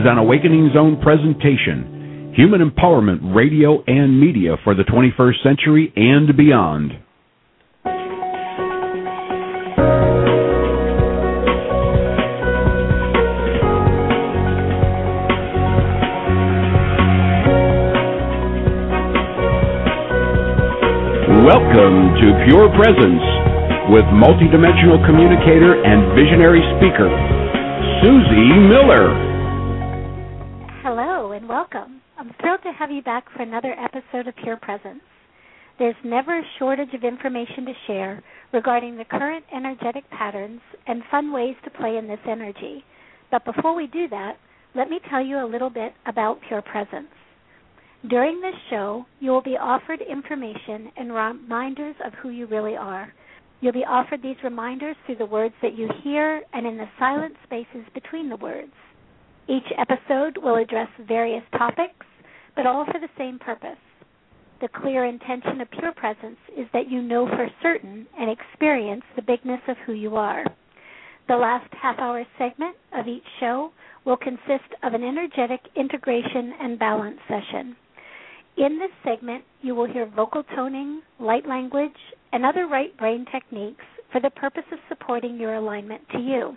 Is an Awakening Zone presentation, human empowerment radio and media for the 21st century and beyond. Welcome to Pure Presence with multidimensional communicator and visionary speaker, Suzy Miller. I'm thrilled to have you back for another episode of Pure Presence. There's never a shortage of information to share regarding the current energetic patterns and fun ways to play in this energy. But before we do that, let me tell you a little bit about Pure Presence. During this show, you will be offered information and reminders of who you really are. You'll be offered these reminders through the words that you hear and in the silent spaces between the words. Each episode will address various topics, but all for the same purpose. The clear intention of pure presence is that you know for certain and experience the bigness of who you are. The last half hour segment of each show will consist of an energetic integration and balance session. In this segment, you will hear vocal toning, light language, and other right brain techniques for the purpose of supporting your alignment to you.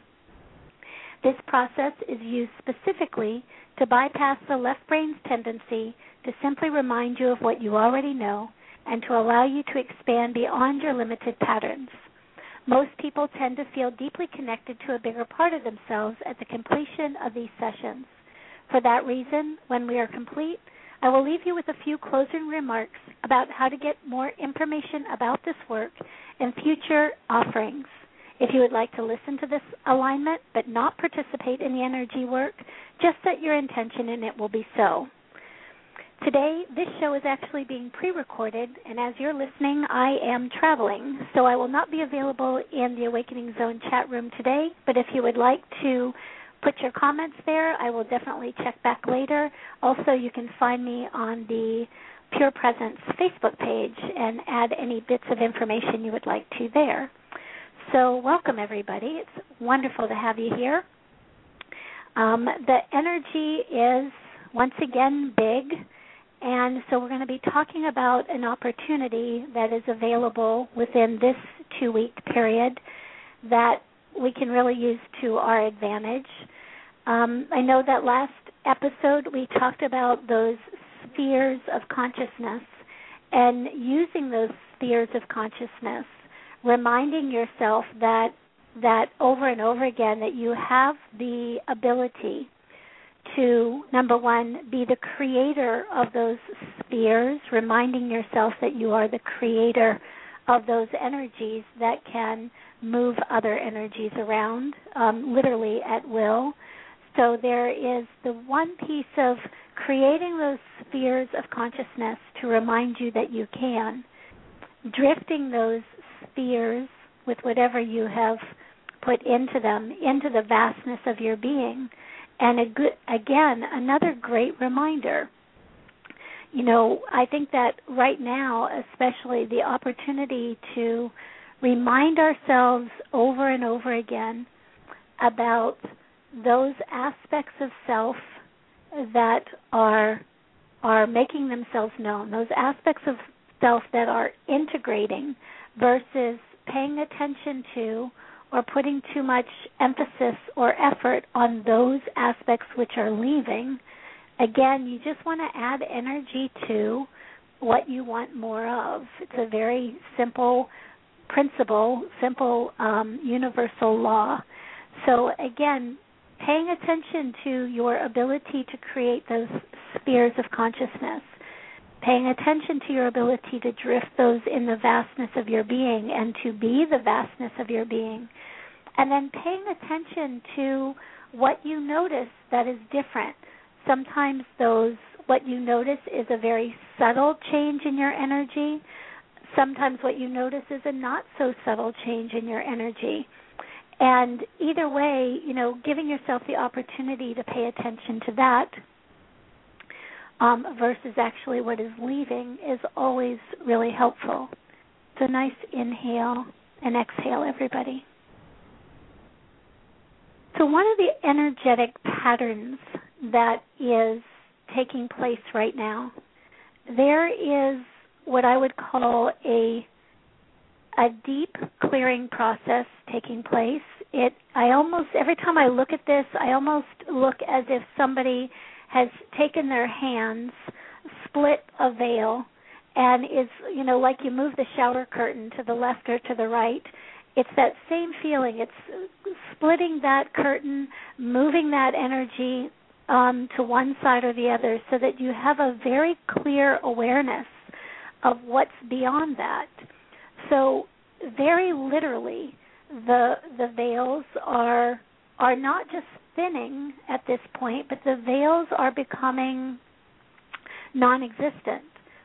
This process is used specifically to bypass the left brain's tendency to simply remind you of what you already know and to allow you to expand beyond your limited patterns. Most people tend to feel deeply connected to a bigger part of themselves at the completion of these sessions. For that reason, when we are complete, I will leave you with a few closing remarks about how to get more information about this work and future offerings. If you would like to listen to this alignment but not participate in the energy work, just set your intention and it will be so. Today, this show is actually being pre recorded, and as you're listening, I am traveling, so I will not be available in the Awakening Zone chat room today. But if you would like to put your comments there. I will definitely check back later. Also, you can find me on the Pure Presence Facebook page and add any bits of information you would like to there. So, welcome everybody. It's wonderful to have you here. Um, the energy is once again big, and so we're going to be talking about an opportunity that is available within this two week period that we can really use to our advantage. Um, I know that last episode we talked about those spheres of consciousness and using those spheres of consciousness, reminding yourself that that over and over again that you have the ability to number one be the creator of those spheres reminding yourself that you are the creator of those energies that can move other energies around um, literally at will. So there is the one piece of creating those spheres of consciousness to remind you that you can, drifting those spheres with whatever you have put into them into the vastness of your being. And good, again, another great reminder. You know, I think that right now, especially the opportunity to remind ourselves over and over again about those aspects of self that are are making themselves known, those aspects of self that are integrating versus paying attention to or putting too much emphasis or effort on those aspects which are leaving. Again, you just want to add energy to what you want more of. It's a very simple principle, simple um, universal law. So again, paying attention to your ability to create those spheres of consciousness, paying attention to your ability to drift those in the vastness of your being and to be the vastness of your being, and then paying attention to what you notice that is different. Sometimes those what you notice is a very subtle change in your energy. Sometimes what you notice is a not so subtle change in your energy and either way, you know, giving yourself the opportunity to pay attention to that um, versus actually what is leaving is always really helpful. So nice inhale and exhale, everybody. So one of the energetic patterns that is taking place right now, there is what I would call a a deep clearing process taking place. It I almost every time I look at this, I almost look as if somebody has taken their hands, split a veil, and is you know like you move the shower curtain to the left or to the right. It's that same feeling. It's splitting that curtain, moving that energy um, to one side or the other, so that you have a very clear awareness of what's beyond that. So very literally, the the veils are are not just thinning at this point, but the veils are becoming non-existent.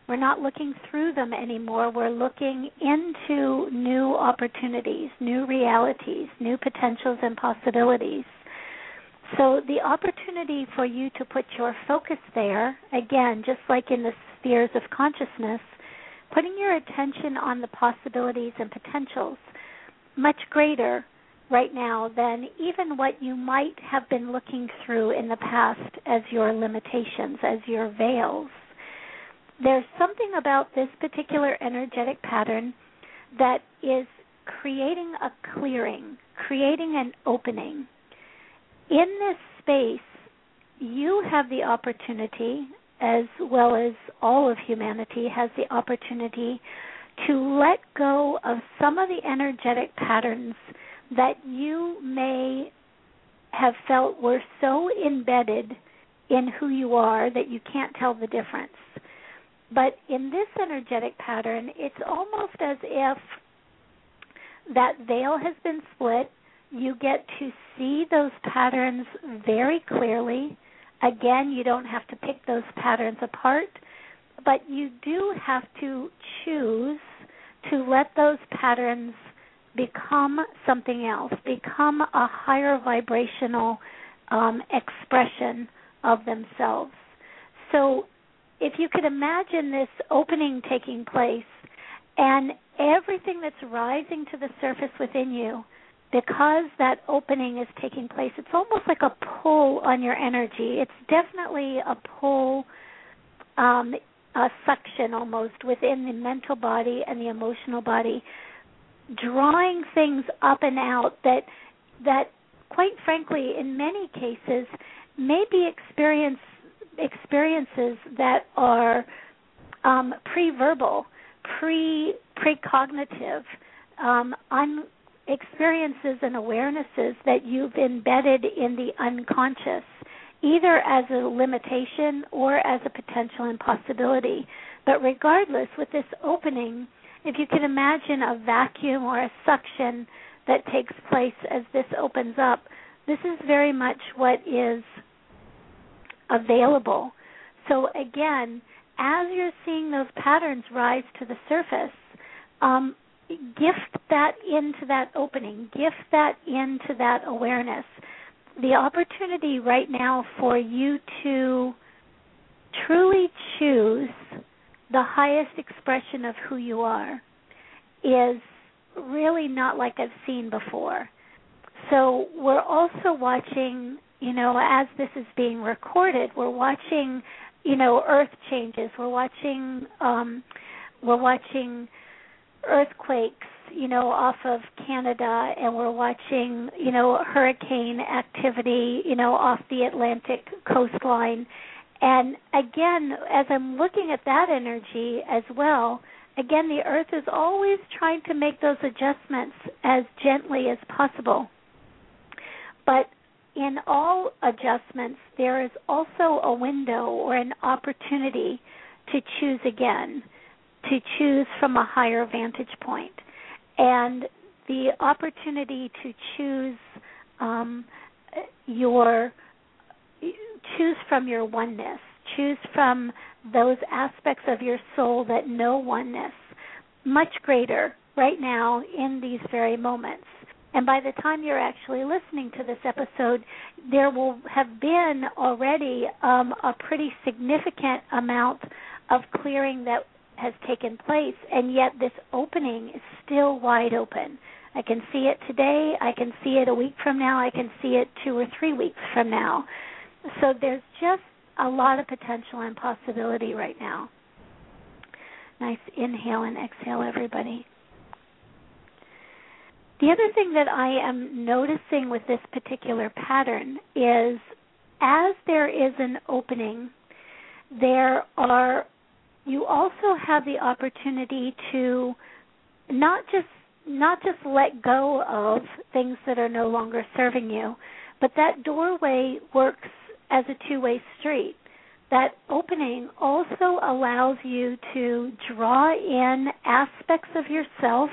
We're not looking through them anymore. We're looking into new opportunities, new realities, new potentials and possibilities. So, the opportunity for you to put your focus there, again, just like in the spheres of consciousness, putting your attention on the possibilities and potentials much greater right now than even what you might have been looking through in the past as your limitations, as your veils. There's something about this particular energetic pattern that is creating a clearing, creating an opening. In this space, you have the opportunity, as well as all of humanity has the opportunity to let go of some of the energetic patterns that you may have felt were so embedded in who you are that you can't tell the difference. But in this energetic pattern, it's almost as if that veil has been split. You get to see those patterns very clearly Again, you don't have to pick those patterns apart, but you do have to choose to let those patterns become something else, become a higher vibrational um, expression of themselves. So, if you could imagine this opening taking place and everything that's rising to the surface within you because that opening is taking place, it's almost like a pull on your energy. It's definitely a pull, um, a suction almost within the mental body and the emotional body, drawing things up and out that that quite frankly in many cases may be experience experiences that are um, pre-verbal, pre precognitive, um, un, experiences and awarenesses that you've embedded in the unconscious, either as a limitation or as a potential impossibility. But regardless, with this opening, if you can imagine a vacuum or a suction that takes place as this opens up, this is very much what is available. So, again, as you're seeing those patterns rise to the surface, um, gift that into that opening, gift that into that awareness. The opportunity right now for you to truly choose the highest expression of who you are is really not like I've seen before. So we're also watching, you know, as this is being recorded, we're watching, you know, earth changes. We're watching um we're watching earthquakes, you know, off of Canada, and we're watching, you know, hurricane activity, you know, off the Atlantic coastline. And again, as I'm looking at that energy as well, again, the earth is always trying to make those adjustments as gently as possible. But in all adjustments, there is also a window or an opportunity to choose again to choose from a higher vantage point and the opportunity to choose um, your choose from your oneness choose from those aspects of your soul that know oneness much greater right now in these very moments and by the time you're actually listening to this episode, there will have been already um, a pretty significant amount of clearing that has taken place, and yet this opening is still wide open. I can see it today. I can see it a week from now. I can see it two or three weeks from now. So there's just a lot of potential and possibility right now. Nice inhale and exhale, everybody. The other thing that I am noticing with this particular pattern is as there is an opening, there are you also have the opportunity to not just not just let go of things that are no longer serving you, but that doorway works as a two-way street. That opening also allows you to draw in aspects of yourself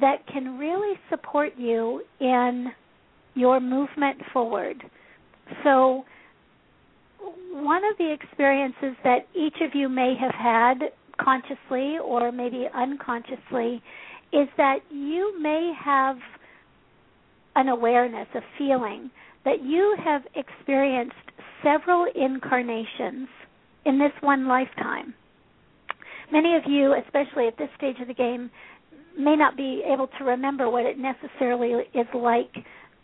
that can really support you in your movement forward. So, one of the experiences that each of you may have had consciously or maybe unconsciously is that you may have an awareness, a feeling that you have experienced several incarnations in this one lifetime. Many of you, especially at this stage of the game, may not be able to remember what it necessarily is like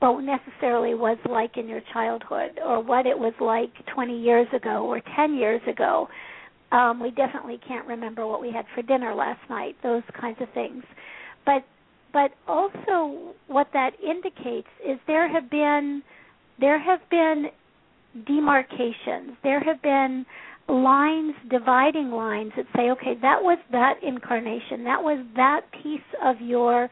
what necessarily was like in your childhood or what it was like 20 years ago or 10 years ago. Um, we definitely can't remember what we had for dinner last night, those kinds of things. But but also what that indicates is there have been there have been demarcations. There have been lines, dividing lines that say, okay, that was that incarnation. That was that piece of your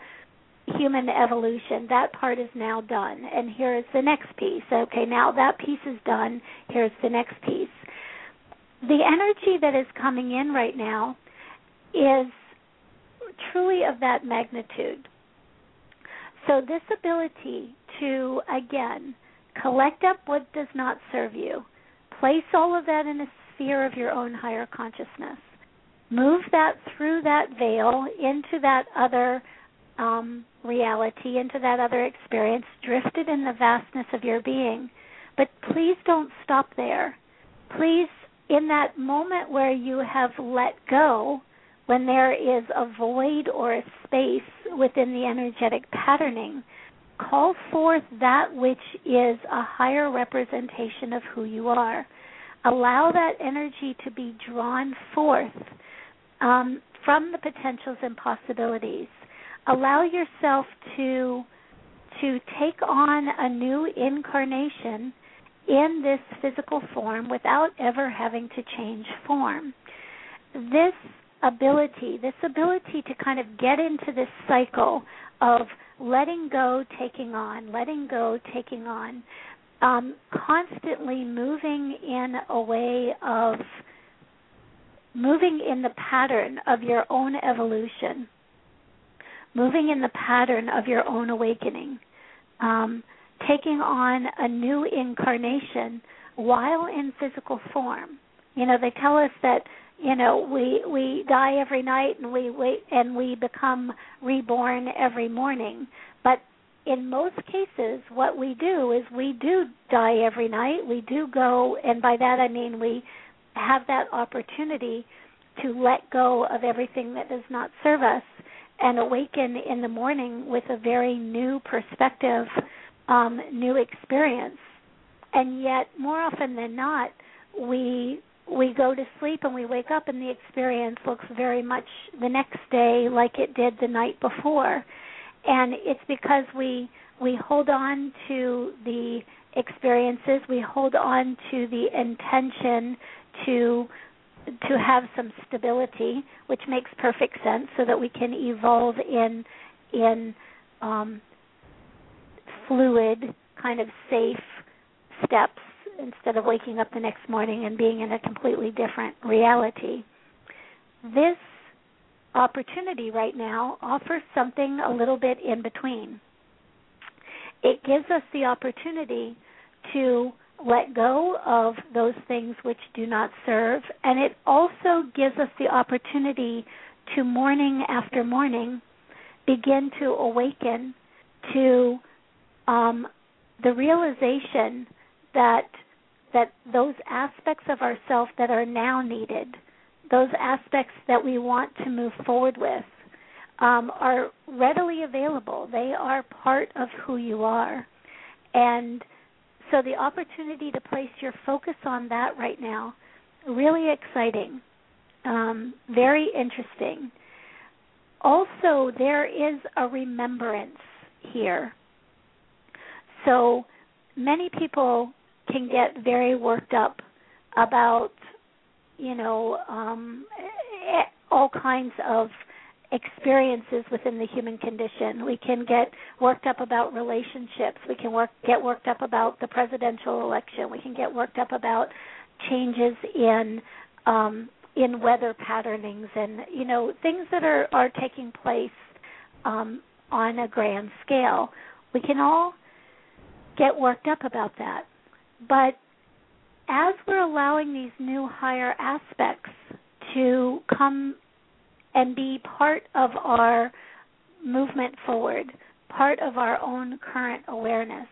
human evolution. That part is now done. And here is the next piece. Okay, now that piece is done. Here's the next piece. The energy that is coming in right now is truly of that magnitude. So, this ability to, again, collect up what does not serve you, place all of that in a sphere of your own higher consciousness, move that through that veil into that other um, reality, into that other experience, drifted in the vastness of your being. But please don't stop there. Please, in that moment where you have let go, when there is a void or a space within the energetic patterning, call forth that which is a higher representation of who you are. Allow that energy to be drawn forth um, from the potentials and possibilities allow yourself to to take on a new incarnation in this physical form without ever having to change form. This ability, this ability to kind of get into this cycle of letting go, taking on, letting go, taking on, um, constantly moving in a way of moving in the pattern of your own evolution moving in the pattern of your own awakening, um, taking on a new incarnation while in physical form. You know, they tell us that you know we we die every night and we wait and we become reborn every morning, but in most cases, what we do is we do die every night. We do go, and by that I mean we have that opportunity to let go of everything that does not serve us and awaken in the morning with a very new perspective, um, new experience. And yet, more often than not, we we go to sleep and we wake up and the experience looks very much the next day like it did the night before. And it's because we we hold on to the experiences, we hold on to the intention to to have some stability, which makes perfect sense, so that we can evolve in in um, fluid, kind of safe steps instead of waking up the next morning and being in a completely different reality. This opportunity right now offers something a little bit in between. It gives us the opportunity to let go of those things which do not serve. And it also gives us the opportunity to morning after morning begin to awaken to um, the realization that that those aspects of ourself that are now needed, those aspects that we want to move forward with, um, are readily available. They are part of who you are. And so the opportunity to place your focus on that right now, really exciting, um, very interesting. Also, there is a remembrance here. So many people can get very worked up about, you know, um, all kinds of experiences within the human condition. We can get worked up about relationships. We can work get worked up about the presidential election. We can get worked up about changes in um, in weather patternings and you know things that are are taking place um, on a grand scale. We can all get worked up about that, but as we're allowing these new higher aspects to come and be part of our movement forward, part of our own current awareness.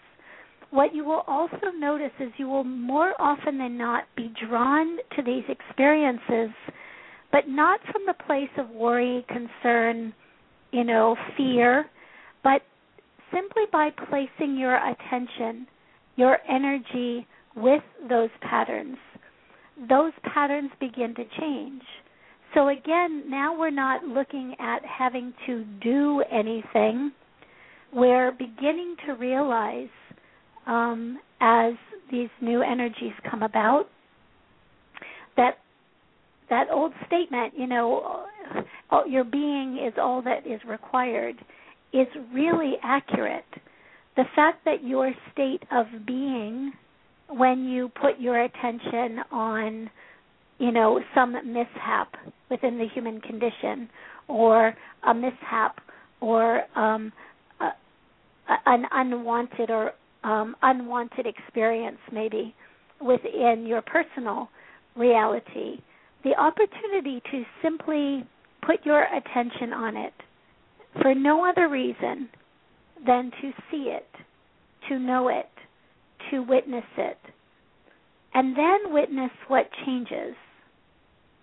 What you will also notice is you will more often than not be drawn to these experiences, but not from the place of worry, concern, you know, fear, but simply by placing your attention, your energy with those patterns. Those patterns begin to change so again, now we're not looking at having to do anything. We're beginning to realize um, as these new energies come about that that old statement, you know, your being is all that is required, is really accurate. The fact that your state of being, when you put your attention on you know, some mishap within the human condition or a mishap or um, a, an unwanted or um, unwanted experience maybe within your personal reality, the opportunity to simply put your attention on it for no other reason than to see it, to know it, to witness it, and then witness what changes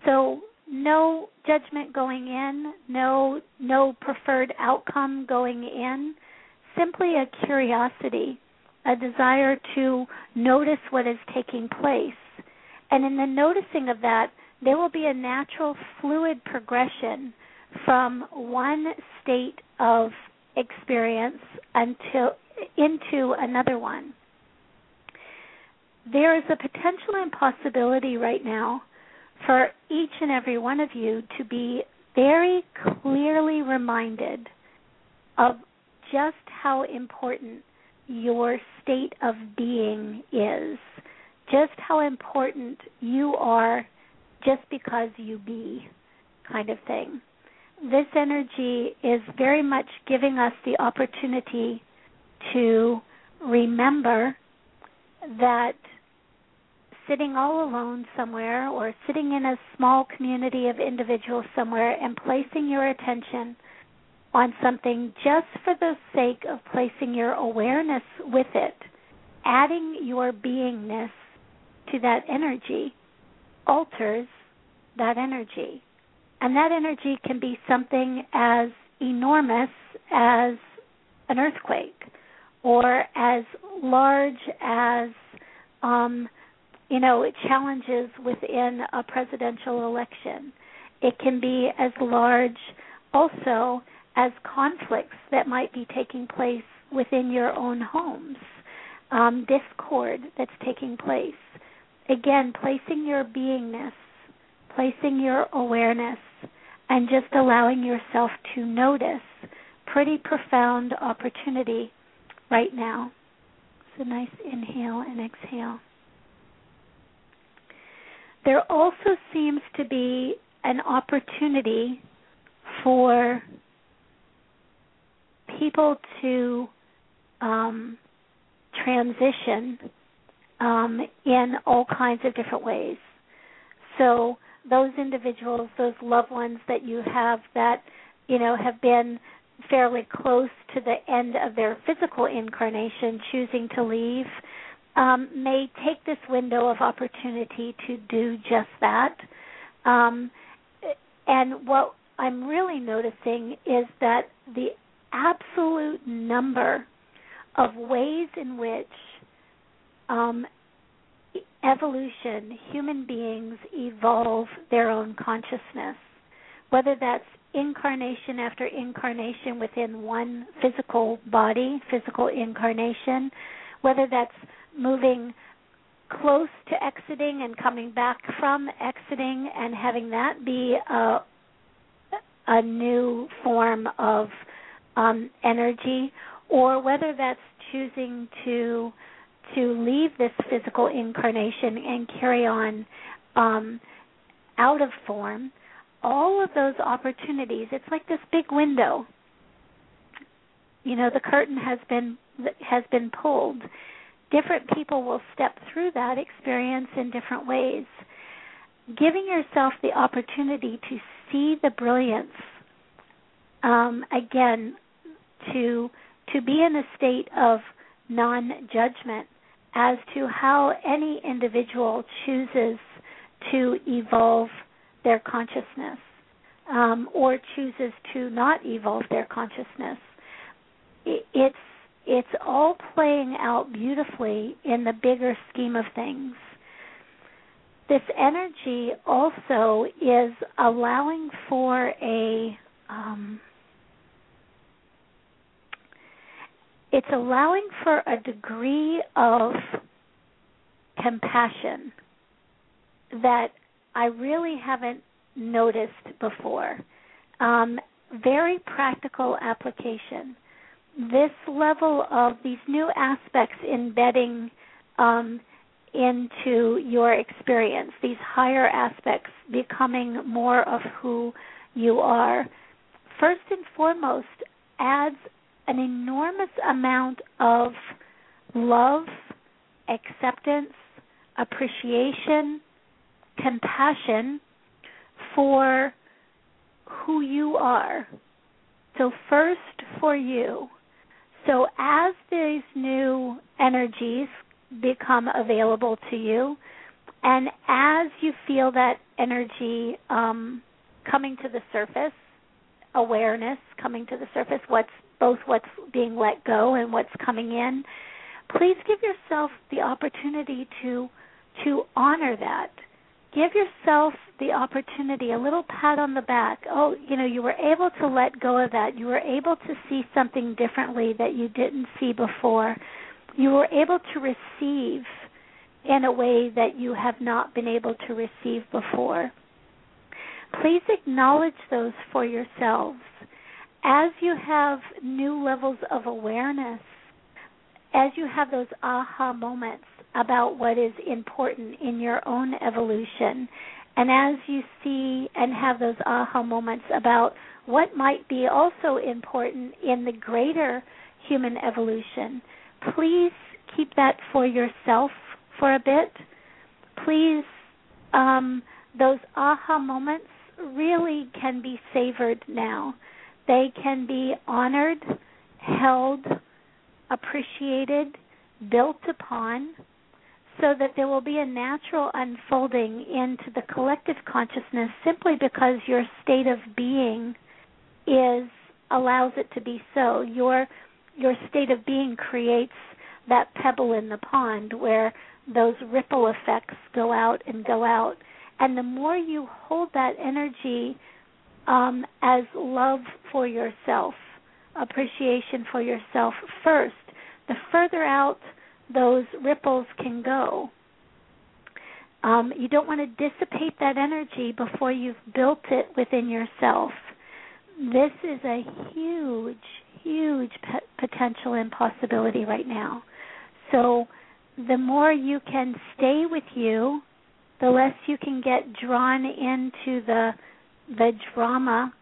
so no judgment going in, no no preferred outcome going in, simply a curiosity, a desire to notice what is taking place. And in the noticing of that, there will be a natural fluid progression from one state of experience until into another one. There is a potential impossibility right now for each and every one of you to be very clearly reminded of just how important your state of being is, just how important you are just because you be, kind of thing. This energy is very much giving us the opportunity to remember that sitting all alone somewhere or sitting in a small community of individuals somewhere and placing your attention on something just for the sake of placing your awareness with it, adding your beingness to that energy alters that energy. And that energy can be something as enormous as an earthquake or as large as um, you know, challenges within a presidential election. It can be as large also as conflicts that might be taking place within your own homes, um, discord that's taking place. Again, placing your beingness, placing your awareness, and just allowing yourself to notice. Pretty profound opportunity right now. So nice inhale and exhale there also seems to be an opportunity for people to um, transition um, in all kinds of different ways. So those individuals, those loved ones that you have that you know have been fairly close to the end of their physical incarnation, choosing to leave um, may take this window of opportunity to do just that. Um, and what I'm really noticing is that the absolute number of ways in which um, evolution, human beings evolve their own consciousness, whether that's incarnation after incarnation within one physical body, physical incarnation, whether that's moving close to exiting and coming back from exiting and having that be a a new form of um, energy, or whether that's choosing to to leave this physical incarnation and carry on um, out of form, all of those opportunities, it's like this big window. You know, the curtain has been has been pulled. Different people will step through that experience in different ways. Giving yourself the opportunity to see the brilliance, um, again, to to be in a state of non-judgment as to how any individual chooses to evolve their consciousness um, or chooses to not evolve their consciousness. It's it's all playing out beautifully in the bigger scheme of things. This energy also is allowing for a um, it's allowing for a degree of compassion that I really haven't noticed before. Um, very practical application. This level of these new aspects embedding um, into your experience, these higher aspects becoming more of who you are, first and foremost adds an enormous amount of love, acceptance, appreciation, compassion for who you are. So, first for you. So, as these new energies become available to you, and as you feel that energy um, coming to the surface, awareness coming to the surface, what's both what's being let go and what's coming in, please give yourself the opportunity to to honor that. Give yourself the opportunity, a little pat on the back. Oh, you know, you were able to let go of that. You were able to see something differently that you didn't see before. You were able to receive in a way that you have not been able to receive before. Please acknowledge those for yourselves as you have new levels of awareness, as you have those aha moments about what is important in your own evolution, and as you see and have those aha moments about what might be also important in the greater human evolution, please keep that for yourself for a bit. Please, um, those aha moments really can be savored now they can be honored, held, appreciated, built upon, so that there will be a natural unfolding into the collective consciousness simply because your state of being is allows it to be so. Your your state of being creates that pebble in the pond where those ripple effects go out and go out. And the more you hold that energy um, as love for yourself, appreciation for yourself first, the further out those ripples can go. Um, you don't want to dissipate that energy before you've built it within yourself. This is a huge, huge potential and possibility right now. So, the more you can stay with you, the less you can get drawn into the the drama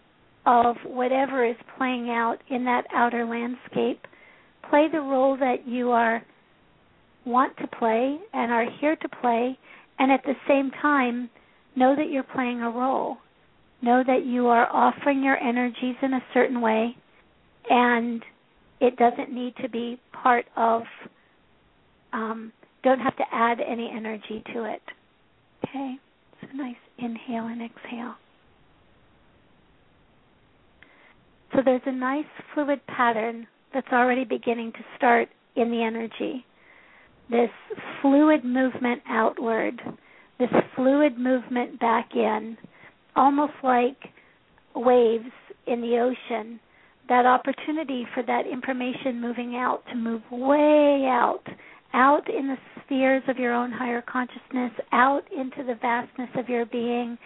of whatever is playing out in that outer landscape. Play the role that you are want to play and are here to play, and at the same time, know that you're playing a role. Know that you are offering your energies in a certain way, and it doesn't need to be part of, um, don't have to add any energy to it. Okay? So nice inhale and exhale. So there's a nice fluid pattern that's already beginning to start in the energy. This fluid movement outward, this fluid movement back in, almost like waves in the ocean. That opportunity for that information moving out to move way out, out in the spheres of your own higher consciousness, out into the vastness of your being,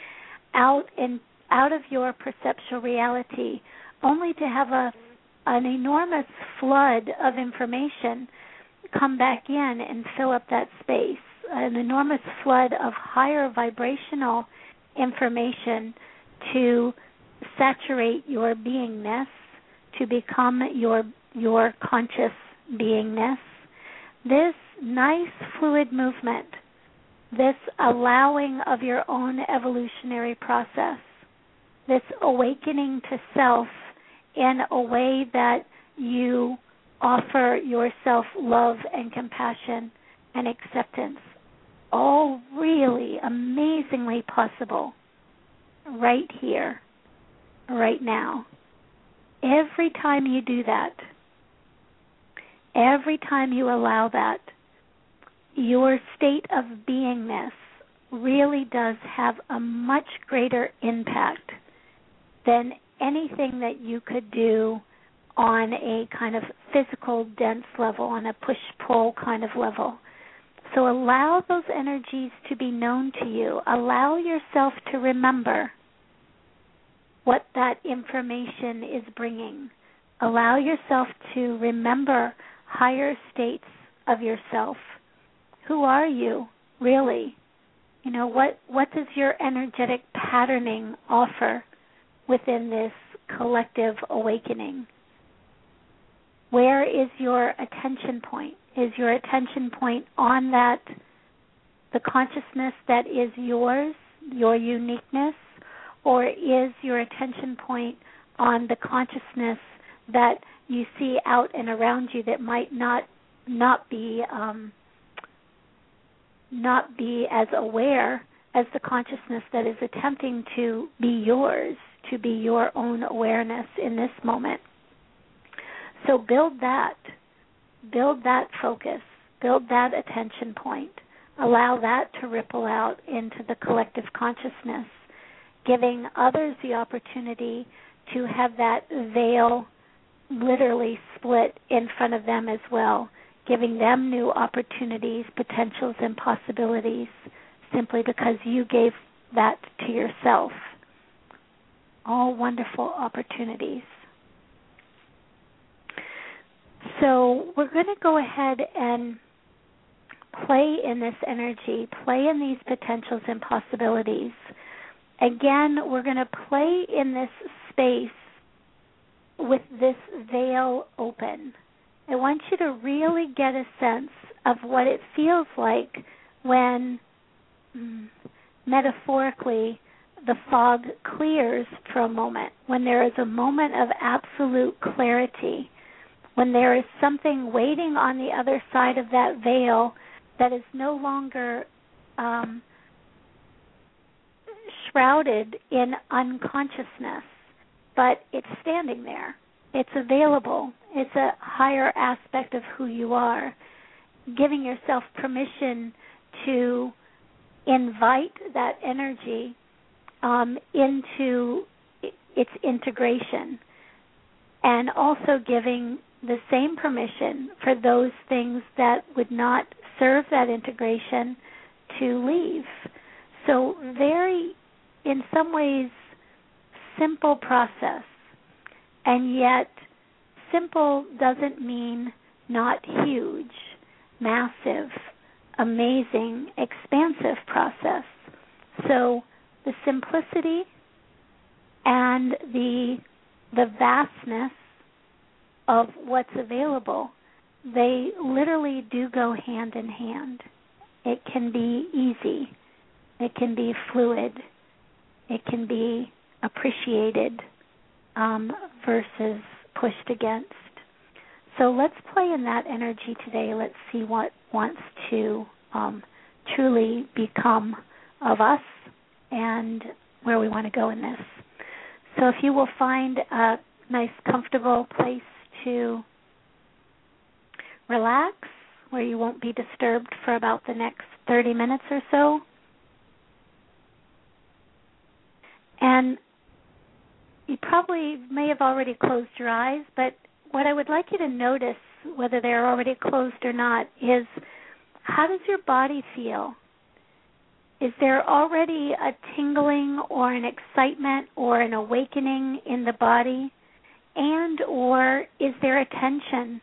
out in out of your perceptual reality, only to have a an enormous flood of information come back in and fill up that space. An enormous flood of higher vibrational information to saturate your beingness, to become your your conscious beingness. This nice fluid movement, this allowing of your own evolutionary process, this awakening to self in a way that you offer yourself love and compassion and acceptance. All really amazingly possible right here, right now. Every time you do that, every time you allow that, your state of beingness really does have a much greater impact than anything that you could do on a kind of physical, dense level, on a push pull kind of level. So allow those energies to be known to you. Allow yourself to remember what that information is bringing. Allow yourself to remember higher states of yourself. Who are you, really? You know, what, what does your energetic patterning offer within this collective awakening? Where is your attention point? Is your attention point on that, the consciousness that is yours, your uniqueness, or is your attention point on the consciousness that you see out and around you that might not not be um, not be as aware as the consciousness that is attempting to be yours to be your own awareness in this moment. So build that. Build that focus. Build that attention point. Allow that to ripple out into the collective consciousness, giving others the opportunity to have that veil literally split in front of them as well, giving them new opportunities, potentials, and possibilities simply because you gave that to yourself all wonderful opportunities. So we're going to go ahead and play in this energy, play in these potentials and possibilities. Again, we're going to play in this space with this veil open. I want you to really get a sense of what it feels like when, mm, metaphorically, the fog clears for a moment, when there is a moment of absolute clarity, when there is something waiting on the other side of that veil that is no longer um, shrouded in unconsciousness, but it's standing there. It's available. It's a higher aspect of who you are. Giving yourself permission to invite that energy um, into its integration and also giving the same permission for those things that would not serve that integration to leave. So, very, in some ways, simple process. And yet, simple doesn't mean not huge, massive, amazing, expansive process. So, the simplicity and the the vastness of what's available. They literally do go hand in hand. It can be easy. It can be fluid. It can be appreciated um, versus pushed against. So let's play in that energy today. Let's see what wants to um, truly become of us and where we want to go in this. So if you will find a nice, comfortable place to relax where you won't be disturbed for about the next 30 minutes or so. And you probably may have already closed your eyes, but what I would like you to notice, whether they're already closed or not, is how does your body feel? Is there already a tingling or an excitement or an awakening in the body? And or is there a tension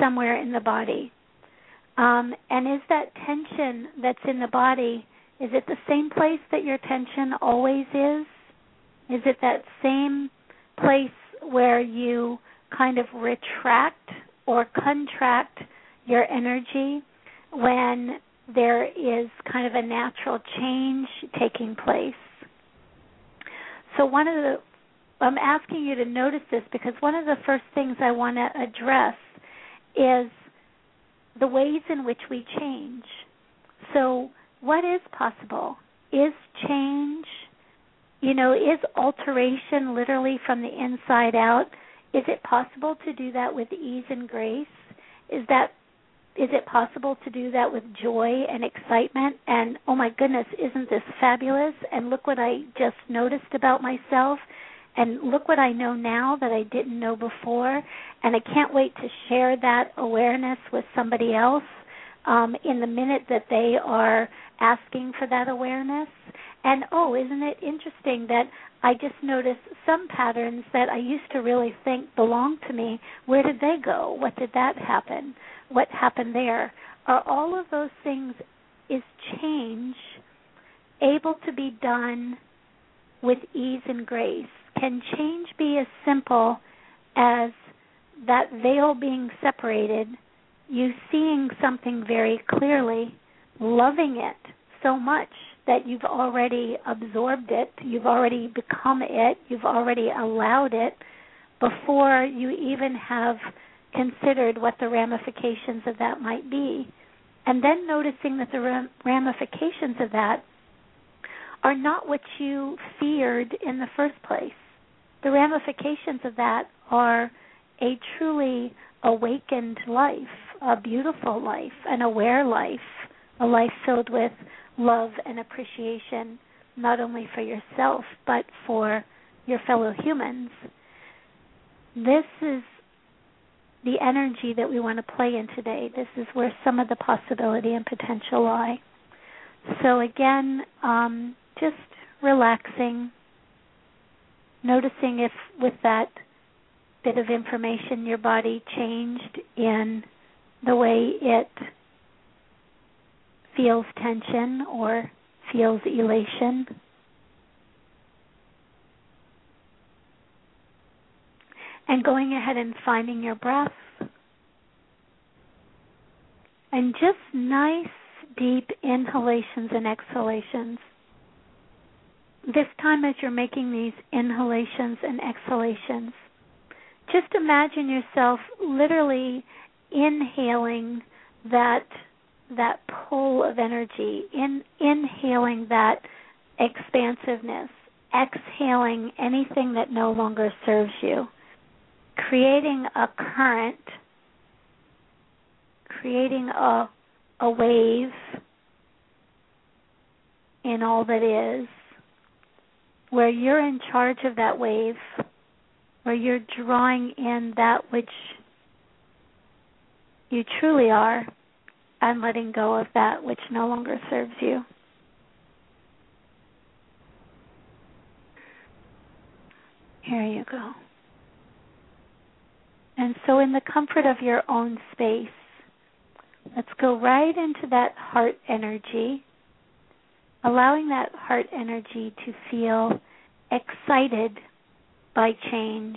somewhere in the body? Um, and is that tension that's in the body, is it the same place that your tension always is? Is it that same place where you kind of retract or contract your energy when there is kind of a natural change taking place? So, one of the I'm asking you to notice this because one of the first things I want to address is the ways in which we change. So, what is possible? Is change you know, is alteration literally from the inside out? Is it possible to do that with ease and grace? Is that is it possible to do that with joy and excitement and oh my goodness, isn't this fabulous? And look what I just noticed about myself and look what I know now that I didn't know before and I can't wait to share that awareness with somebody else um, in the minute that they are asking for that awareness. And oh, isn't it interesting that I just noticed some patterns that I used to really think belonged to me. Where did they go? What did that happen? What happened there? Are all of those things is change able to be done with ease and grace? Can change be as simple as that veil being separated, you seeing something very clearly, loving it so much that you've already absorbed it, you've already become it, you've already allowed it before you even have considered what the ramifications of that might be. And then noticing that the ramifications of that are not what you feared in the first place. The ramifications of that are a truly awakened life, a beautiful life, an aware life, a life filled with love and appreciation not only for yourself but for your fellow humans. This is the energy that we want to play in today. This is where some of the possibility and potential lie. So, again, um, just relaxing, noticing if with that bit of information your body changed in the way it feels tension or feels elation. And going ahead and finding your breath. And just nice, deep inhalations and exhalations. This time, as you're making these inhalations and exhalations, just imagine yourself literally inhaling that that pull of energy, in inhaling that expansiveness, exhaling anything that no longer serves you, creating a current, creating a a wave in all that is, where you're in charge of that wave, where you're drawing in that which you truly are and letting go of that which no longer serves you. Here you go. And so, in the comfort of your own space, let's go right into that heart energy, allowing that heart energy to feel excited by change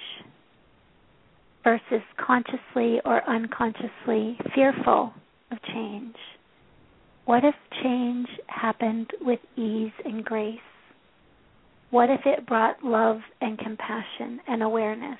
versus consciously or unconsciously fearful of change? What if change happened with ease and grace? What if it brought love and compassion and awareness?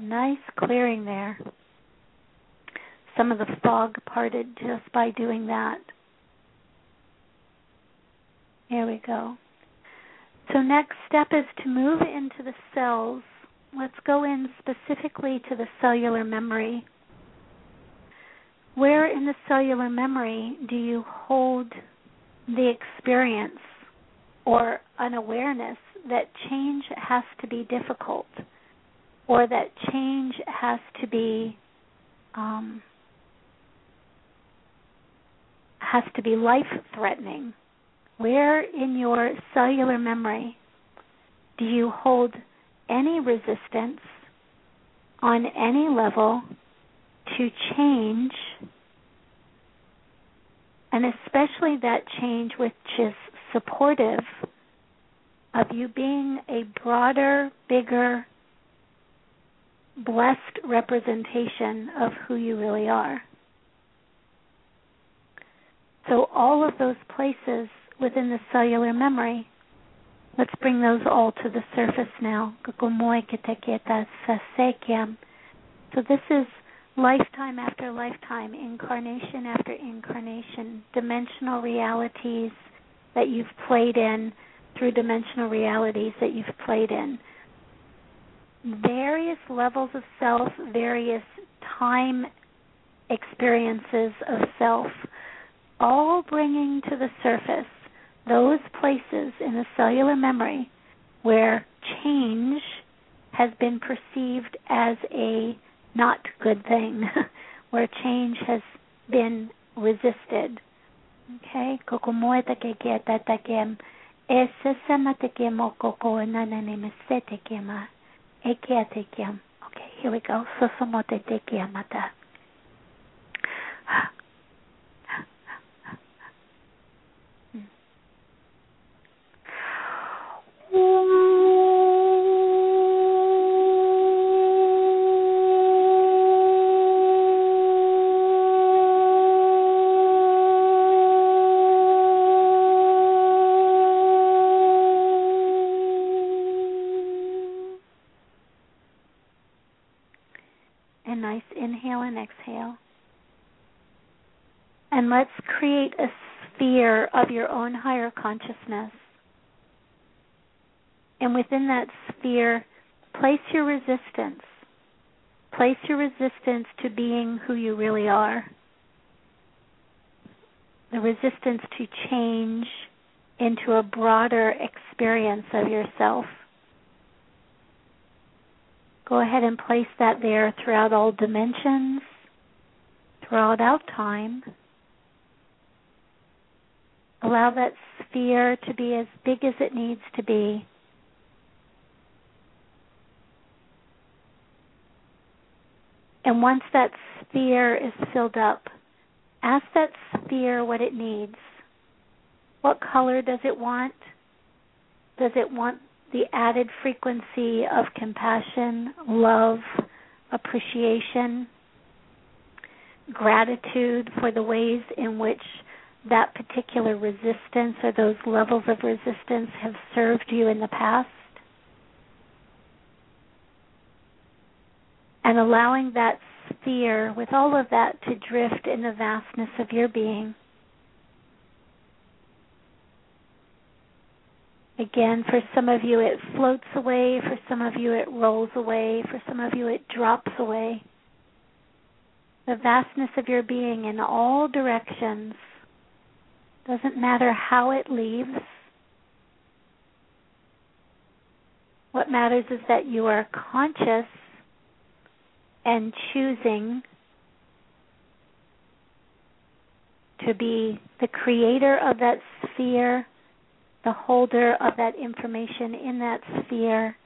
mo ko mo te. some of the fog parted just by doing that. Here we go. So, next step is to move into the cells. Let's go in specifically to the cellular memory. Where in the cellular memory do you hold the experience or an awareness that change has to be difficult or that change has to be um, has to be life threatening. Where in your cellular memory do you hold any resistance on any level to change, and especially that change which is supportive of you being a broader, bigger, blessed representation of who you really are? So, all of those places within the cellular memory, let's bring those all to the surface now. So, this is lifetime after lifetime, incarnation after incarnation, dimensional realities that you've played in through dimensional realities that you've played in. Various levels of self, various time experiences of self all bringing to the surface those places in the cellular memory where change has been perceived as a not good thing, where change has been resisted. Okay, e ke te kem. Okay, here we go. Sosomote te kiamata. A nice inhale and exhale. And let's create a sphere of your own higher consciousness and within that sphere, place your resistance. Place your resistance to being who you really are. The resistance to change into a broader experience of yourself. Go ahead and place that there throughout all dimensions, throughout out time. Allow that sphere to be as big as it needs to be And once that sphere is filled up, ask that sphere what it needs. What color does it want? Does it want the added frequency of compassion, love, appreciation, gratitude for the ways in which that particular resistance or those levels of resistance have served you in the past? and allowing that sphere with all of that to drift in the vastness of your being. Again, for some of you it floats away, for some of you it rolls away, for some of you it drops away. The vastness of your being in all directions doesn't matter how it leaves. What matters is that you are conscious and choosing to be the creator of that sphere, the holder of that information in that sphere,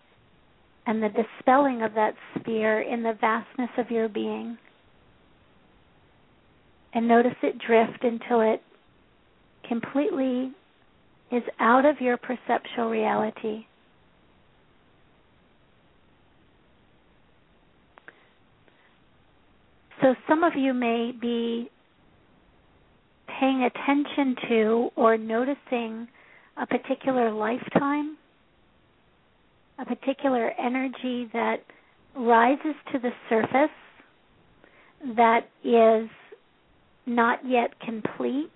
and the dispelling of that sphere in the vastness of your being. And notice it drift until it completely is out of your perceptual reality. So some of you may be paying attention to or noticing a particular lifetime, a particular energy that rises to the surface that is not yet complete,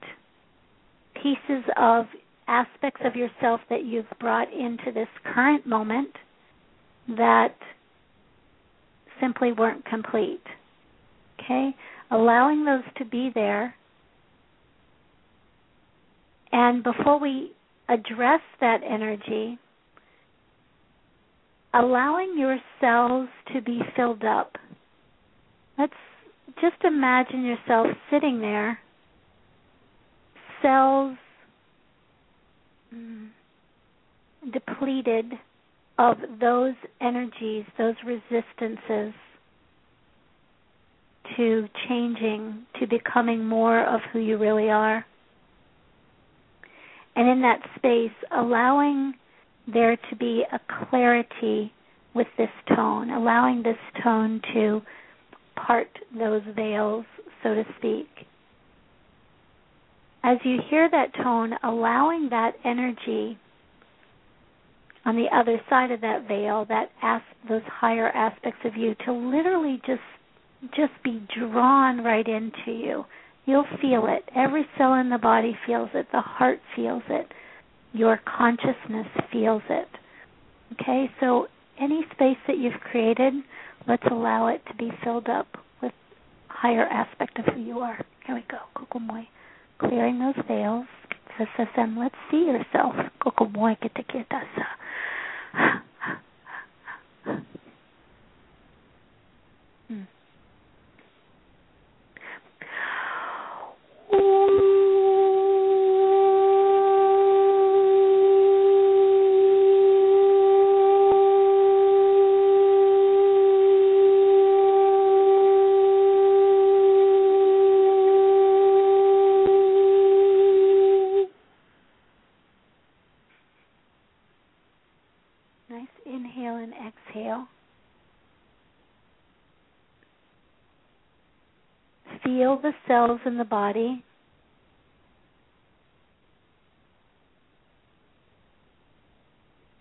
pieces of aspects of yourself that you've brought into this current moment that simply weren't complete. Okay? Allowing those to be there. And before we address that energy, allowing your cells to be filled up. Let's just imagine yourself sitting there, cells mm, depleted of those energies, those resistances to changing, to becoming more of who you really are. And in that space, allowing there to be a clarity with this tone, allowing this tone to part those veils, so to speak. As you hear that tone, allowing that energy on the other side of that veil, that as- those higher aspects of you, to literally just just be drawn right into you. You'll feel it. Every cell in the body feels it. The heart feels it. Your consciousness feels it. Okay, so any space that you've created, let's allow it to be filled up with higher aspect of who you are. Here we go. Kukumoi. Clearing those veils. Sasasem, let's see yourself. Kukumoi kitikitasa. Cells in the body.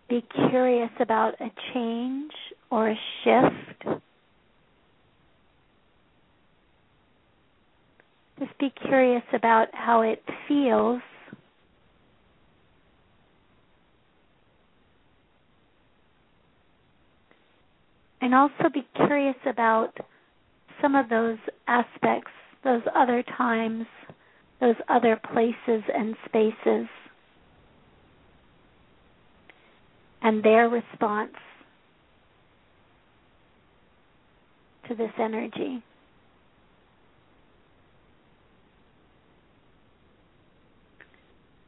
Be curious about a change or a shift. Just be curious about how it feels. And also be curious about some of those aspects, those other times, those other places and spaces, and their response to this energy.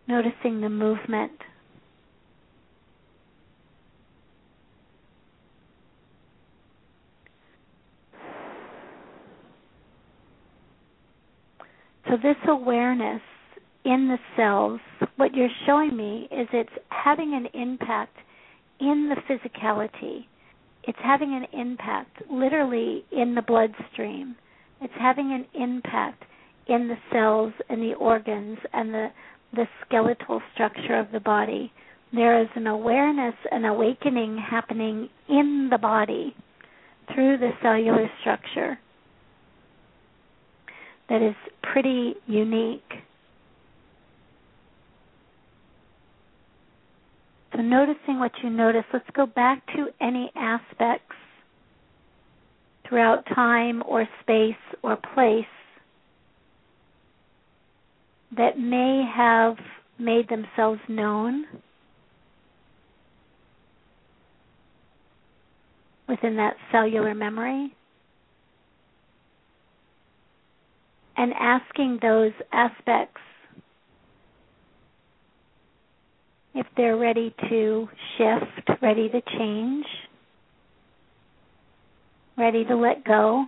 Noticing the movement. So, this awareness in the cells, what you're showing me is it's having an impact in the physicality. It's having an impact literally in the bloodstream. It's having an impact in the cells and the organs and the, the skeletal structure of the body. There is an awareness, an awakening happening in the body through the cellular structure that is pretty unique. So, noticing what you notice, let's go back to any aspects throughout time or space or place that may have made themselves known within that cellular memory. And asking those aspects if they're ready to shift, ready to change, ready to let go.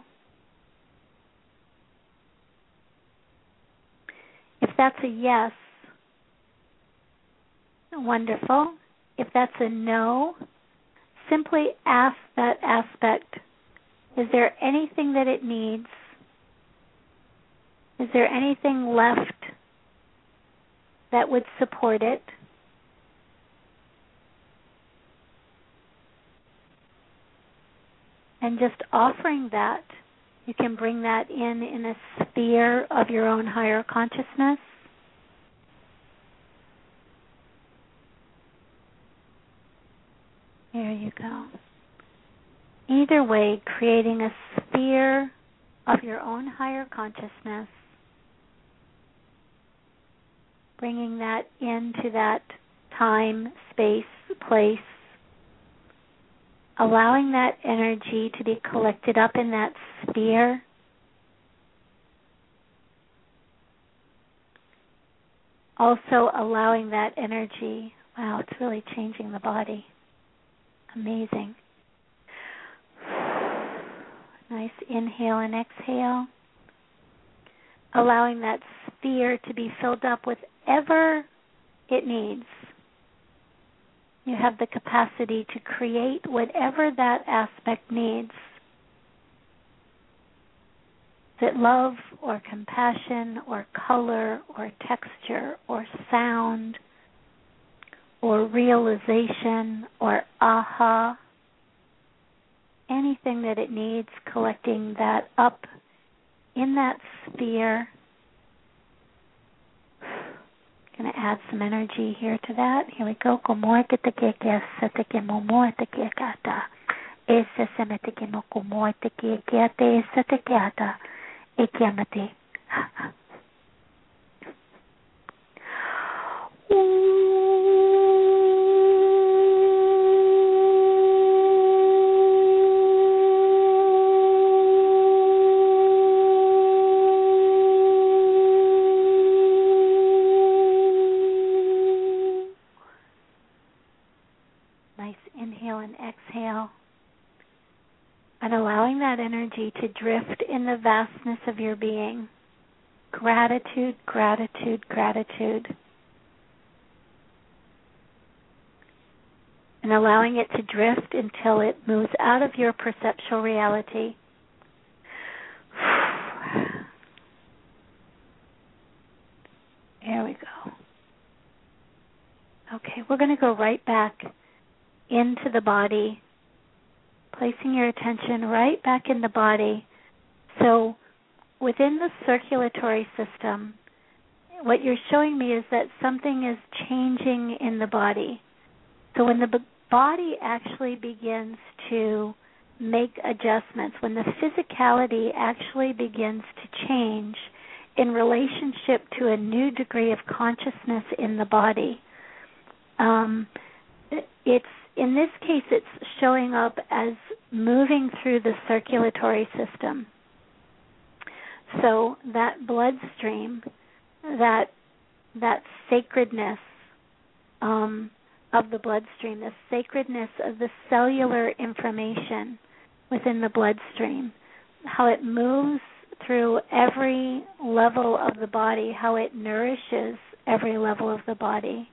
If that's a yes, wonderful. If that's a no, simply ask that aspect is there anything that it needs? Is there anything left that would support it? And just offering that, you can bring that in in a sphere of your own higher consciousness. There you go. Either way, creating a sphere of your own higher consciousness, bringing that into that time, space, place, allowing that energy to be collected up in that sphere. Also, allowing that energy. Wow, it's really changing the body. Amazing. Nice inhale and exhale. Allowing that sphere to be filled up with ever it needs. You have the capacity to create whatever that aspect needs. Is it love or compassion or color or texture or sound or realization or aha? anything that it needs, collecting that up in that sphere. Going to add some energy here to that. Here we go. Komoete te ke ke sate ke momoete ke kata. Ese semete ke no komoete ke energy to drift in the vastness of your being. Gratitude, gratitude, gratitude. And allowing it to drift until it moves out of your perceptual reality. There we go. Okay, we're going to go right back into the body placing your attention right back in the body. So, within the circulatory system, what you're showing me is that something is changing in the body. So, when the b- body actually begins to make adjustments, when the physicality actually begins to change in relationship to a new degree of consciousness in the body, um, it's in this case, it's showing up as moving through the circulatory system. So that bloodstream, that that sacredness um, of the bloodstream, the sacredness of the cellular information within the bloodstream, how it moves through every level of the body, how it nourishes every level of the body,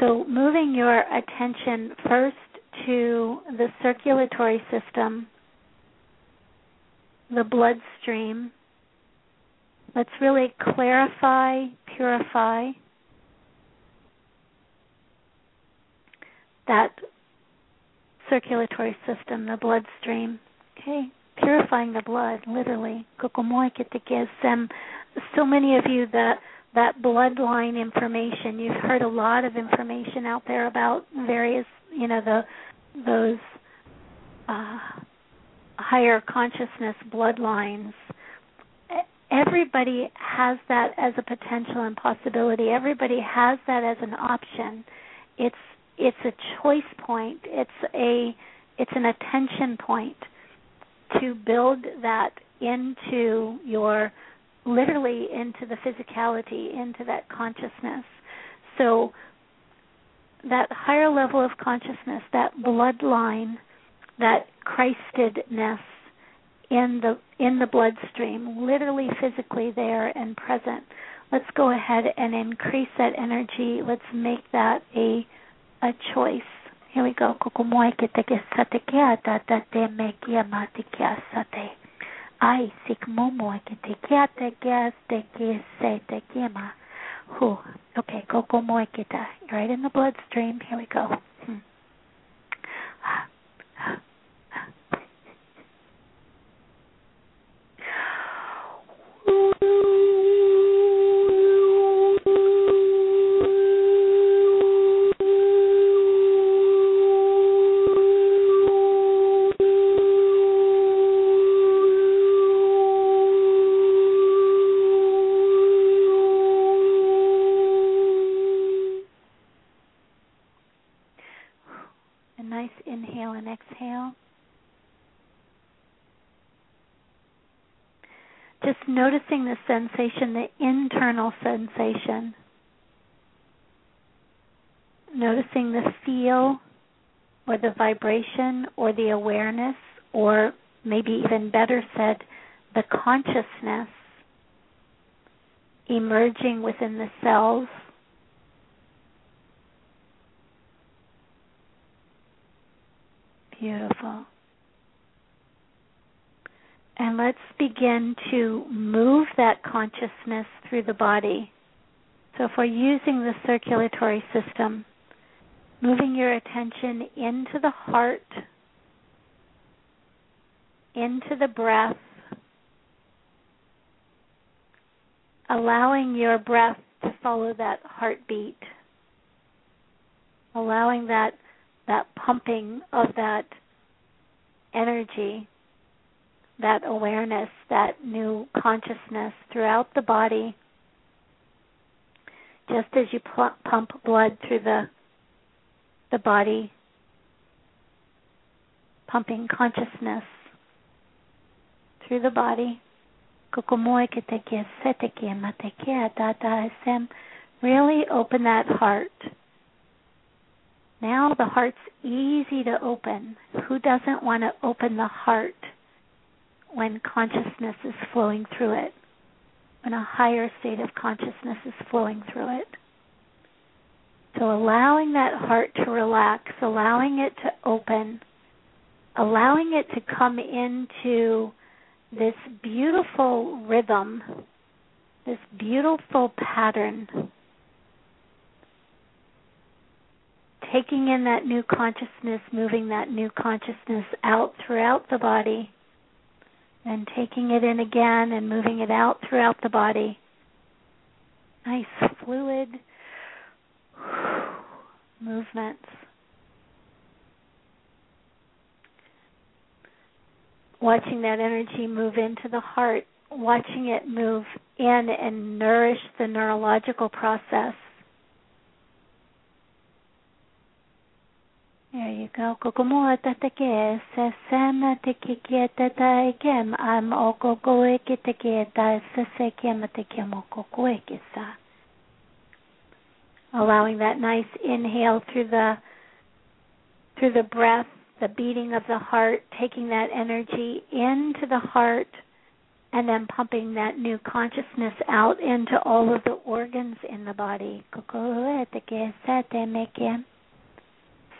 so, moving your attention first to the circulatory system, the bloodstream. Let's really clarify, purify that circulatory system, the bloodstream. Okay, purifying the blood, literally. Um, so many of you that that bloodline information. You've heard a lot of information out there about various, you know, the those uh, higher consciousness bloodlines. Everybody has that as a potential and possibility. Everybody has that as an option. It's it's a choice point. It's a it's an attention point to build that into your literally into the physicality, into that consciousness. So that higher level of consciousness, that bloodline, that Christedness in the in the bloodstream, literally physically there and present. Let's go ahead and increase that energy. Let's make that a a choice. Here we go. Momo ke te kia te kia te se ma. Okay, go go moe kita. Right in the bloodstream. Here we go. Hmm. Sensation, the internal sensation. Noticing the feel or the vibration or the awareness, or maybe even better said, the consciousness emerging within the cells. Beautiful. And let's begin to move that consciousness through the body. So, if we're using the circulatory system, moving your attention into the heart, into the breath, allowing your breath to follow that heartbeat, allowing that that pumping of that energy that awareness, that new consciousness throughout the body, just as you pl- pump blood through the the body, pumping consciousness through the body. Really open that heart. Now the heart's easy to open. Who doesn't want to open the heart? When consciousness is flowing through it, when a higher state of consciousness is flowing through it. So allowing that heart to relax, allowing it to open, allowing it to come into this beautiful rhythm, this beautiful pattern. Taking in that new consciousness, moving that new consciousness out throughout the body and taking it in again and moving it out throughout the body. Nice fluid movements. Watching that energy move into the heart, watching it move in and nourish the neurological process There you go. Kokomoa tatake se sema te kiki te tai kem am o kokoe ki te ki tai se se kem te kem o kokoe sa. Allowing that nice inhale through the through the breath, the beating of the heart, taking that energy into the heart and then pumping that new consciousness out into all of the organs in the body. Kokoe te ke sa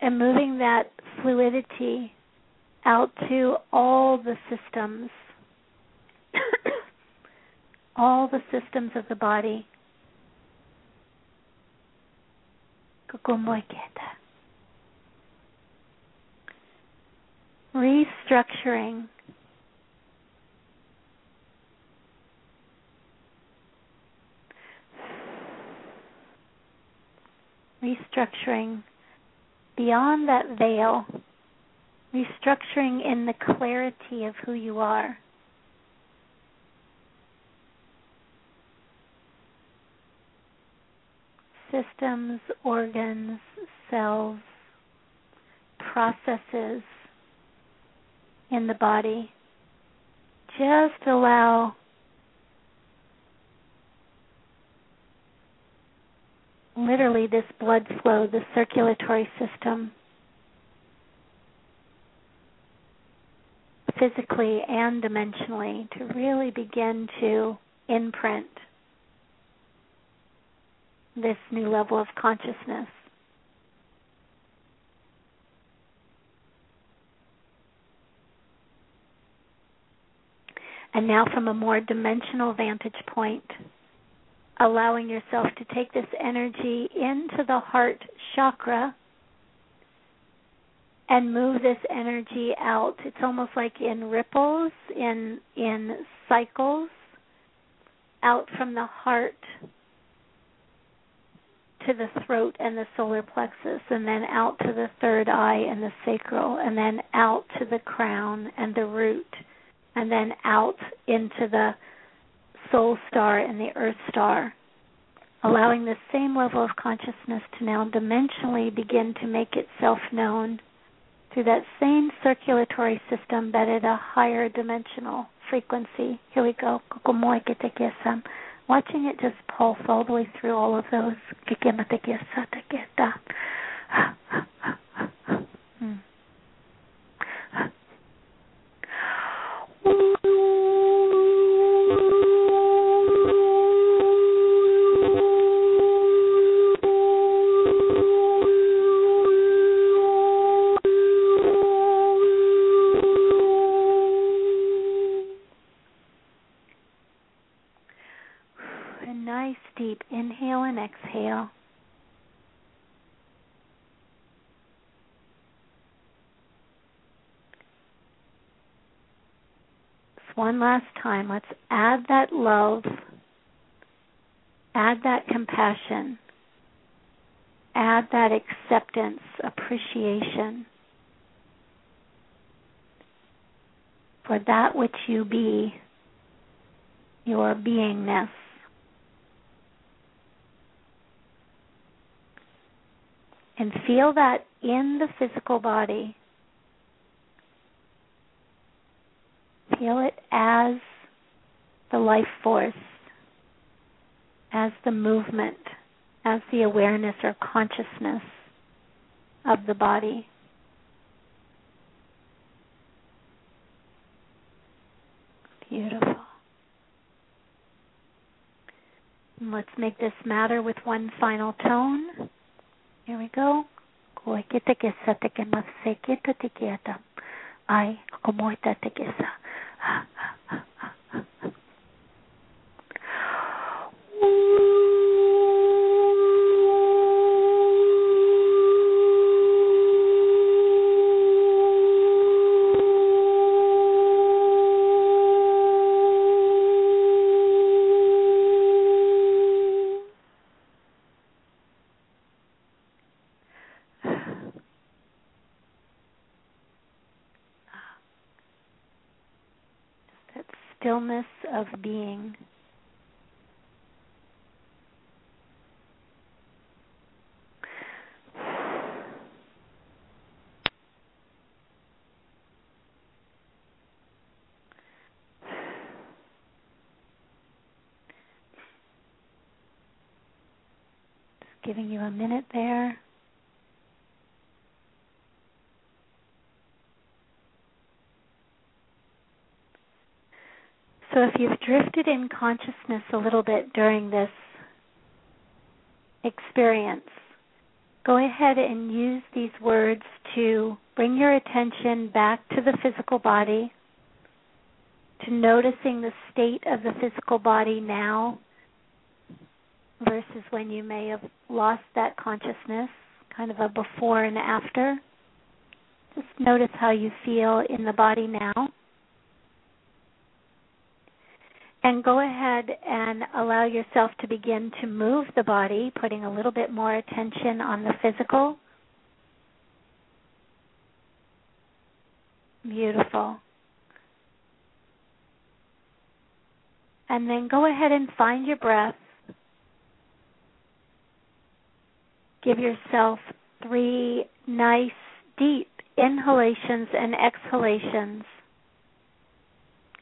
and moving that fluidity out to all the systems, all the systems of the body. Restructuring restructuring beyond that veil, restructuring in the clarity of who you are. Systems, organs, cells, processes in the body. Just allow literally this blood flow, the circulatory system, physically and dimensionally, to really begin to imprint this new level of consciousness. And now, from a more dimensional vantage point, allowing yourself to take this energy into the heart chakra and move this energy out. It's almost like in ripples, in in cycles, out from the heart to the throat and the solar plexus, and then out to the third eye and the sacral, and then out to the crown and the root, and then out into the soul star and the earth star, allowing the same level of consciousness to now dimensionally begin to make itself known through that same circulatory system but at a higher dimensional frequency. Here we go. Watching it just pulse all the way through all of those. one last time. Let's add that love, add that compassion, add that acceptance, appreciation for that which you be, your beingness. And feel that in the physical body Feel it as the life force, as the movement, as the awareness or consciousness of the body. Beautiful. And let's make this matter with one final tone. Here we go. Of being. Just giving you a minute there. So if you've drifted in consciousness a little bit during this experience, go ahead and use these words to bring your attention back to the physical body, to noticing the state of the physical body now versus when you may have lost that consciousness, kind of a before and after. Just notice how you feel in the body now. And go ahead and allow yourself to begin to move the body, putting a little bit more attention on the physical. Beautiful. And then go ahead and find your breath. Give yourself three nice, deep inhalations and exhalations.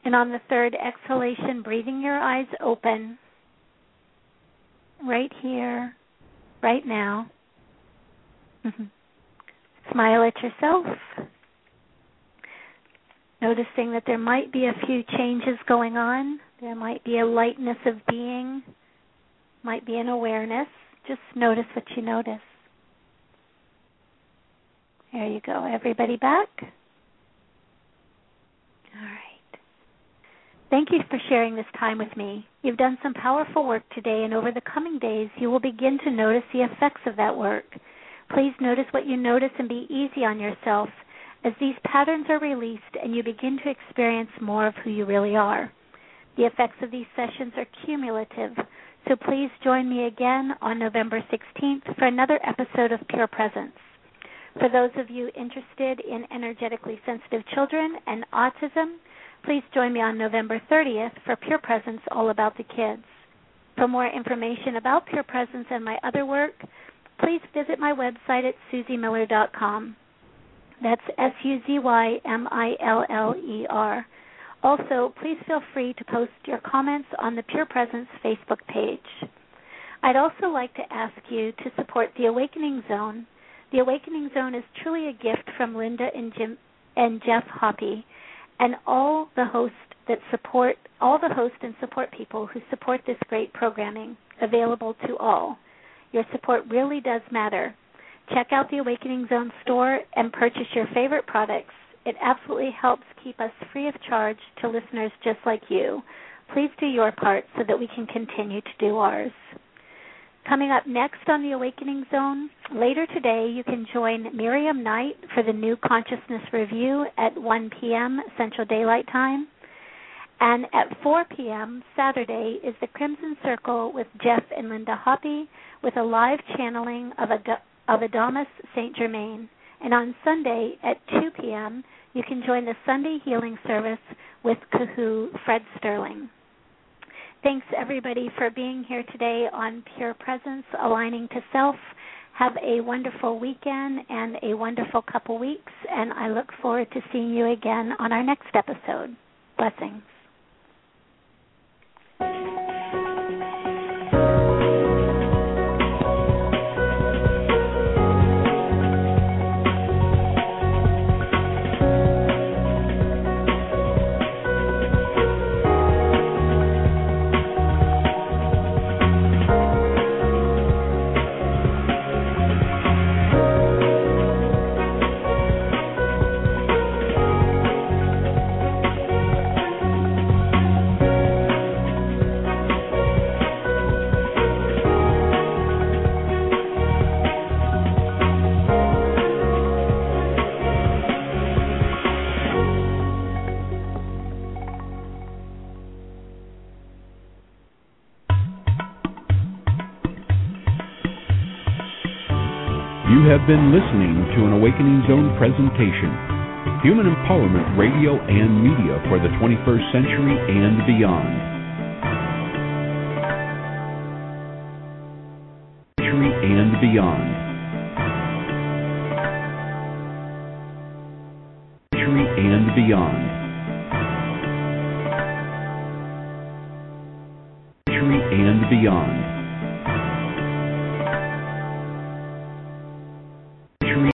And on the third exhalation, breathing your eyes open, right here, right now. Mm-hmm. Smile at yourself. Noticing that there might be a few changes going on. There might be a lightness of being, might be an awareness. Just notice what you notice. There you go. Everybody back? All right. Thank you for sharing this time with me. You've done some powerful work today, and over the coming days, you will begin to notice the effects of that work. Please notice what you notice and be easy on yourself as these patterns are released and you begin to experience more of who you really are. The effects of these sessions are cumulative, so please join me again on November 16th for another episode of Pure Presence. For those of you interested in energetically sensitive children and autism, please join me on November 30th for Pure Presence All About the Kids. For more information about Pure Presence and my other work, please visit my website at suzymiller.com. That's S U Z Y M I L L E R. Also, please feel free to post your comments on the Pure Presence Facebook page. I'd also like to ask you to support the Awakening Zone the Awakening Zone is truly a gift from Linda and Jim and Jeff Hoppe and all the hosts that support all the hosts and support people who support this great programming available to all. Your support really does matter. Check out the Awakening Zone store and purchase your favorite products. It absolutely helps keep us free of charge to listeners just like you. Please do your part so that we can continue to do ours. Coming up next on the Awakening Zone, later today you can join Miriam Knight for the New Consciousness Review at 1 p.m. Central Daylight Time. And at 4 p.m. Saturday is the Crimson Circle with Jeff and Linda Hoppe with a live channeling of, Ad- of Adamus St. Germain. And on Sunday at 2 p.m., you can join the Sunday Healing Service with Kahu Fred Sterling. Thanks everybody for being here today on Pure Presence, aligning to self. Have a wonderful weekend and a wonderful couple weeks, and I look forward to seeing you again on our next episode. Blessings. Have been listening to an Awakening Zone presentation. Human Empowerment Radio and Media for the 21st Century and Beyond. Century and Beyond. Century and Beyond. Century and Beyond.